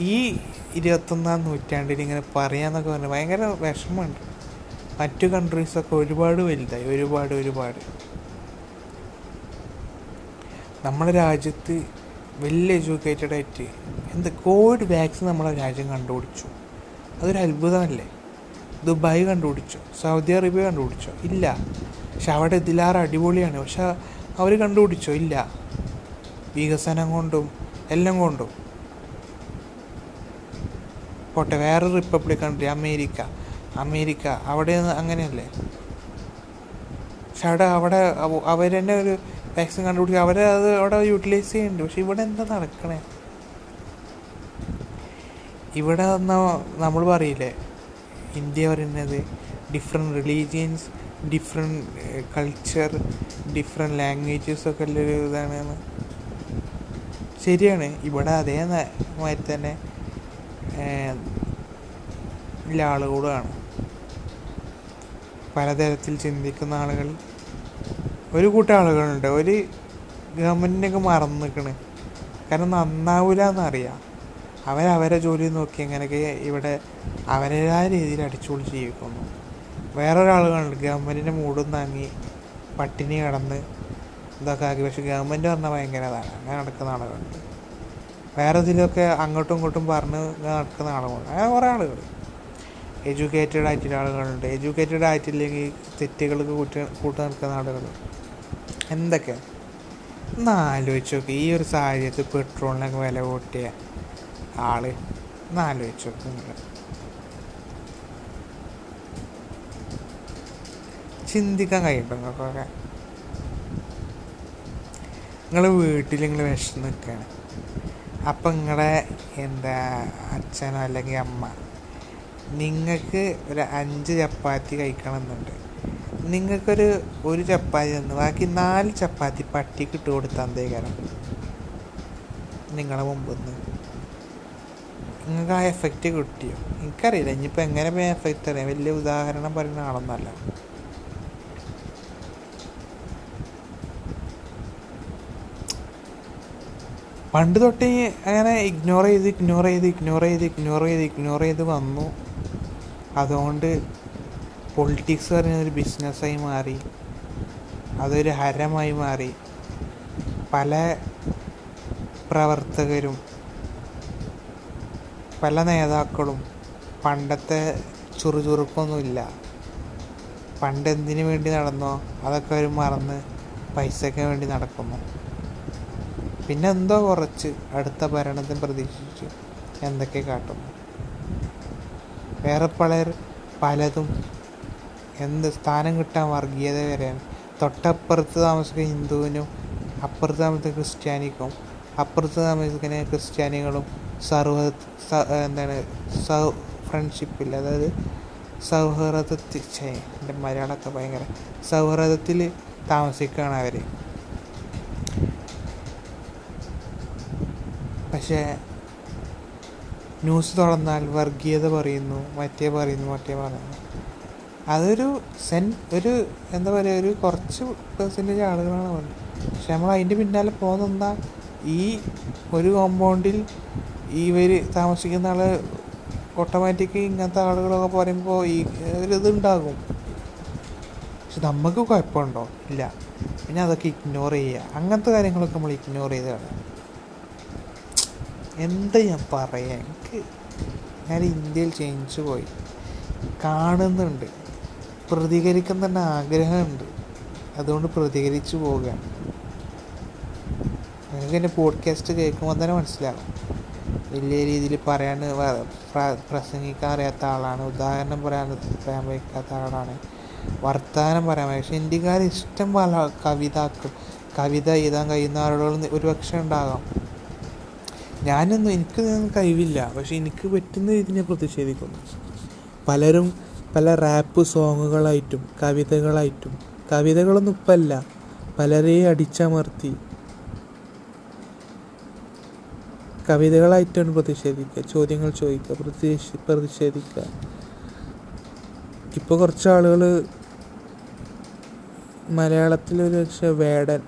ഈ ഇരുപത്തൊന്നാം നൂറ്റാണ്ടിൽ ഇങ്ങനെ പറയാന്നൊക്കെ പറഞ്ഞാൽ ഭയങ്കര വിഷമമുണ്ട്. മറ്റു കൺട്രീസൊക്കെ ഒരുപാട് വലുതായി ഒരുപാട് ഒരുപാട്. നമ്മുടെ രാജ്യത്ത് വലിയ എഡ്യൂക്കേറ്റഡ് ആയിട്ട് എന്ത് കോവിഡ് വാക്സിൻ നമ്മുടെ രാജ്യം കണ്ടുപിടിച്ചു. അതൊരു അത്ഭുതമല്ലേ? ദുബായ് കണ്ടുപിടിച്ചു സൗദി അറേബ്യ കണ്ടുപിടിച്ചോ. ഇല്ല. പക്ഷെ അവിടെ ഇതിലാറ് അടിപൊളിയാണ്. പക്ഷെ അവർ കണ്ടുപിടിച്ചോ? ഇല്ല. വികസനം കൊണ്ടും എല്ലാം കൊണ്ടും. പോട്ടെ വേറെ റിപ്പബ്ലിക് കൺട്രി അമേരിക്ക. അമേരിക്ക അവിടെ അങ്ങനെയല്ലേ? പക്ഷെ അവിടെ അവിടെ അവർ തന്നെ ഒരു വാക്സിൻ കണ്ടുപിടിക്കുക അവരെ അത് അവിടെ യൂട്ടിലൈസ് ചെയ്യുന്നുണ്ട്. പക്ഷെ ഇവിടെ എന്താ നടക്കണേ? ഇവിടെ നമ്മൾ പറയില്ലേ ഇന്ത്യ പറയുന്നത് different religions different culture different languages ഒക്കെ ഉള്ളൊരു ഇതാണ്. ശരിയാണ്. ഇവിടെ അതേ മാതിരി തന്നെ ആളുകളാണ് പലതരത്തിൽ ചിന്തിക്കുന്ന ആളുകൾ. ഒരു കൂട്ടം ആളുകളുണ്ട്. ഒരു ഗവൺമെന്റിനൊക്കെ മറന്നു നിൽക്കണ് കാരണം നന്നാവില്ല എന്നറിയാം അവരവരെ ജോലി നോക്കി അങ്ങനെയൊക്കെ ഇവിടെ അവരുടേതായ രീതിയിൽ അടിച്ചുപൊളി ജീവിക്കുന്നു. വേറൊരാളുകൾ ഗവൺമെന്റിന്റെ മൂടും താങ്ങി പട്ടിണി കിടന്ന് ഇതൊക്കെ ആക്കി. പക്ഷെ ഗവൺമെന്റ് പറഞ്ഞാൽ ഭയങ്കര അതാണ് അങ്ങനെ നടക്കുന്ന ആളുകളുണ്ട്. വേറെ ഇതിലൊക്കെ അങ്ങോട്ടും ഇങ്ങോട്ടും പറഞ്ഞ് നടക്കുന്ന ആളുകളുണ്ട്. അങ്ങനെ കുറേ ആളുകൾ. എഡ്യൂക്കേറ്റഡ് ആയിട്ടുള്ള ആളുകളുണ്ട്. എഡ്യൂക്കേറ്റഡ് ആയിട്ടില്ലെങ്കിൽ തെറ്റുകൾക്ക് കൂട്ടി കൂട്ടി നിൽക്കുന്ന ആളുകൾ. എന്തൊക്കെ? ഒന്ന് ആലോചിച്ച് നോക്കി. ഈ ഒരു സാഹചര്യത്തിൽ പെട്രോളിനൊക്കെ വില കൂട്ടിയ ആൾ. ഒന്ന് ആലോചിച്ച് ചിന്തിക്കാൻ കഴിയുന്നുണ്ടോ നിങ്ങൾക്കൊക്കെ നിങ്ങൾ വീട്ടിൽ നിങ്ങൾ വിഷം നിൽക്കുകയാണ് അപ്പം നിങ്ങളുടെ എന്താ അച്ഛനോ അല്ലെങ്കിൽ അമ്മ നിങ്ങൾക്ക് ഒരു അഞ്ച് ചപ്പാത്തി കഴിക്കണമെന്നുണ്ട്. നിങ്ങൾക്കൊരു ഒരു ചപ്പാത്തി തന്നു ബാക്കി നാല് ചപ്പാത്തി പട്ടിക്ക് ഇട്ട് കൊടുത്താൽ എന്തേക്കാരം നിങ്ങളെ മുമ്പിൽ നിന്ന് നിങ്ങൾക്ക് ആ എഫക്റ്റ് കിട്ടിയോ? എനിക്കറിയില്ല. ഇനിയിപ്പോൾ എങ്ങനെ പോയി എഫക്റ്റ് അറിയാം? വലിയ ഉദാഹരണം പറയുന്ന ആളൊന്നല്ല. പണ്ട് തൊട്ടേ അങ്ങനെ ഇഗ്നോർ ചെയ്ത് ഇഗ്നോർ ചെയ്ത് ഇഗ്നോർ ചെയ്ത് ഇഗ്നോർ ചെയ്ത് ഇഗ്നോർ ചെയ്ത് വന്നു. അതുകൊണ്ട് പൊളിറ്റിക്സ് പറയുന്നൊരു ബിസിനസ്സായി മാറി. അതൊരു ഹരമായി മാറി. പല പ്രവർത്തകരും പല നേതാക്കളും പണ്ടത്തെ ചുറുചുറുക്കൊന്നുമില്ല പണ്ട് എന്തിനു വേണ്ടി നടന്നോ അതൊക്കെ അവർ മറന്ന് പൈസയ്ക്ക് വേണ്ടി നടക്കുന്നു. പിന്നെ എന്തോ കുറച്ച് അടുത്ത ഭരണത്തിൽ പ്രതീക്ഷിച്ചു എന്തൊക്കെ കാട്ടുന്നു. വേറെ പലർ പലതും എന്ത് സ്ഥാനം കിട്ടാൻ വർഗീയത വരെയാണ്. തൊട്ടപ്പുറത്ത് താമസിക്കുന്ന ഹിന്ദുവിനും അപ്പുറത്ത് താമസിക്കുന്ന ക്രിസ്ത്യാനിക്കും അപ്പുറത്ത് താമസിക്കുന്ന ക്രിസ്ത്യാനികളും സർവ എന്താണ് സൗ ഫ്രണ്ട്ഷിപ്പിൽ അതായത് സൗഹൃദത്തിൽ എന്റെ മലയാളമൊക്കെ ഭയങ്കര സൗഹൃദത്തിൽ താമസിക്കുകയാണ് അവർ പക്ഷേ ന്യൂസ് തുറന്നാൽ വർഗീയത പറയുന്നു മറ്റേ പറയുന്നു മറ്റേ പറയുന്നു. അതൊരു സെൻ ഒരു എന്താ പറയുക ഒരു കുറച്ച് പെർസെന്റേജ് ആളുകളാണ് പക്ഷെ നമ്മൾ അതിന്റെ പിന്നാലെ പോകുന്ന ഈ ഒരു കോമ്പൗണ്ടിൽ ഇവർ താമസിക്കുന്ന ആൾ ഓട്ടോമാറ്റിക് ഇങ്ങനത്തെ ആളുകളൊക്കെ പറയുമ്പോൾ ഈ ഒരു ഇതുണ്ടാകും. പക്ഷെ നമുക്ക് കുഴപ്പമുണ്ടോ ഇല്ല. പിന്നെ അതൊക്കെ ഇഗ്നോർ ചെയ്യുക അങ്ങനത്തെ കാര്യങ്ങളൊക്കെ നമ്മൾ ഇഗ്നോർ ചെയ്താണ്. എന്താ ഞാൻ പറയാ? എനിക്ക് ഞാൻ ഇന്ത്യയിൽ ചേഞ്ച് പോയി. കാണുന്നുണ്ട്. പ്രതികരിക്കുന്ന ആഗ്രഹമുണ്ട്. അതുകൊണ്ട് പ്രതികരിച്ചു പോവുകയാണ്. നിങ്ങൾക്ക് എന്റെ പോഡ്കാസ്റ്റ് കേൾക്കുമ്പോൾ തന്നെ മനസ്സിലാകും വലിയ രീതിയിൽ പറയാൻ പ്രസംഗിക്കാൻ അറിയാത്ത ആളാണ്. ഉദാഹരണം പറയാൻ പറയാൻ വയ്ക്കാത്ത ആളാണ്. വർത്തമാനം പറയാൻ. പക്ഷെ ഇന്ത്യക്കാർ ഇഷ്ടം പോലെ കവിതാക്കൾ കവിത എഴുതാൻ കഴിയുന്ന ആളുകളൊന്നും ഒരു പക്ഷേ ഉണ്ടാകാം. ഞാനൊന്നും എനിക്ക് കഴിവില്ല. പക്ഷെ എനിക്ക് പറ്റുന്ന ഞാൻ പ്രതിഷേധിക്കുന്നു. പലരും പല റാപ്പ് സോങ്ങുകളായിട്ടും കവിതകളായിട്ടും കവിതകളൊന്നും ഇപ്പല്ല. പലരെയും അടിച്ചമർത്തി കവിതകളായിട്ടാണ് പ്രതിഷേധിക്കുക ചോദ്യങ്ങൾ ചോദിക്കുക പ്രതിഷേ പ്രതിഷേധിക്കുക. ഇപ്പോൾ കുറച്ച് ആളുകൾ മലയാളത്തിലൊരു പക്ഷേ വേടൻ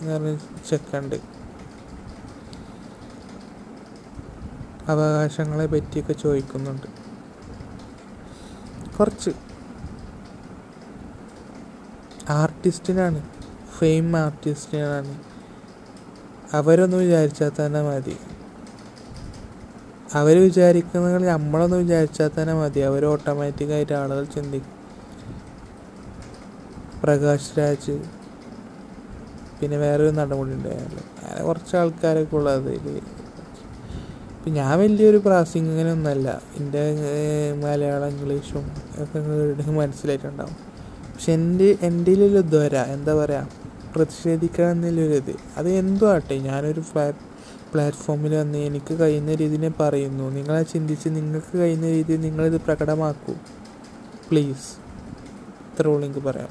എന്ന് പറഞ്ഞ ചെക്കുണ്ട്. അവകാശങ്ങളെ പറ്റിയൊക്കെ ചോദിക്കുന്നുണ്ട്. കുറച്ച്. ആർട്ടിസ്റ്റിനാണ് ഫെയിം ആർട്ടിസ്റ്റിനാണ്. അവരൊന്ന് വിചാരിച്ചാൽ തന്നെ മതി. അവർ വിചാരിക്കുന്നത് നമ്മളൊന്ന് വിചാരിച്ചാൽ തന്നെ മതി. അവർ ഓട്ടോമാറ്റിക്കായിട്ട് ആളുകൾ ചിന്തിക്കും പ്രകാശ് രാജ് പിന്നെ വേറൊരു നടപടി ഉണ്ടായിരുന്നു അങ്ങനെ കുറച്ച് ആൾക്കാരൊക്കെ ഉള്ളത് ഇതിൽ ഇപ്പം ഞാൻ വലിയൊരു പ്രാസംഗികനൊന്നല്ല. എന്റെ മലയാളം ഇംഗ്ലീഷും ഒക്കെ മനസ്സിലായിട്ടുണ്ടാവും. പക്ഷെ എന്റെ എന്റെ ഒരു ദ്വര എന്താ പറയുക പ്രതിഷേധിക്കുക എന്നുള്ളൊരിത് അത് എന്തോ ആട്ടെ ഞാനൊരു ഫ്ലാ പ്ലാറ്റ്ഫോമിൽ വന്ന് എനിക്ക് കഴിയുന്ന രീതിയിൽ ഞാൻ പറയുന്നു. നിങ്ങളെ ചിന്തിച്ച് നിങ്ങൾക്ക് കഴിയുന്ന രീതിയിൽ നിങ്ങളിത് പ്രകടമാക്കൂ. പ്ലീസ് ഇത്ര ഉള്ളൂ എനിക്ക് പറയാം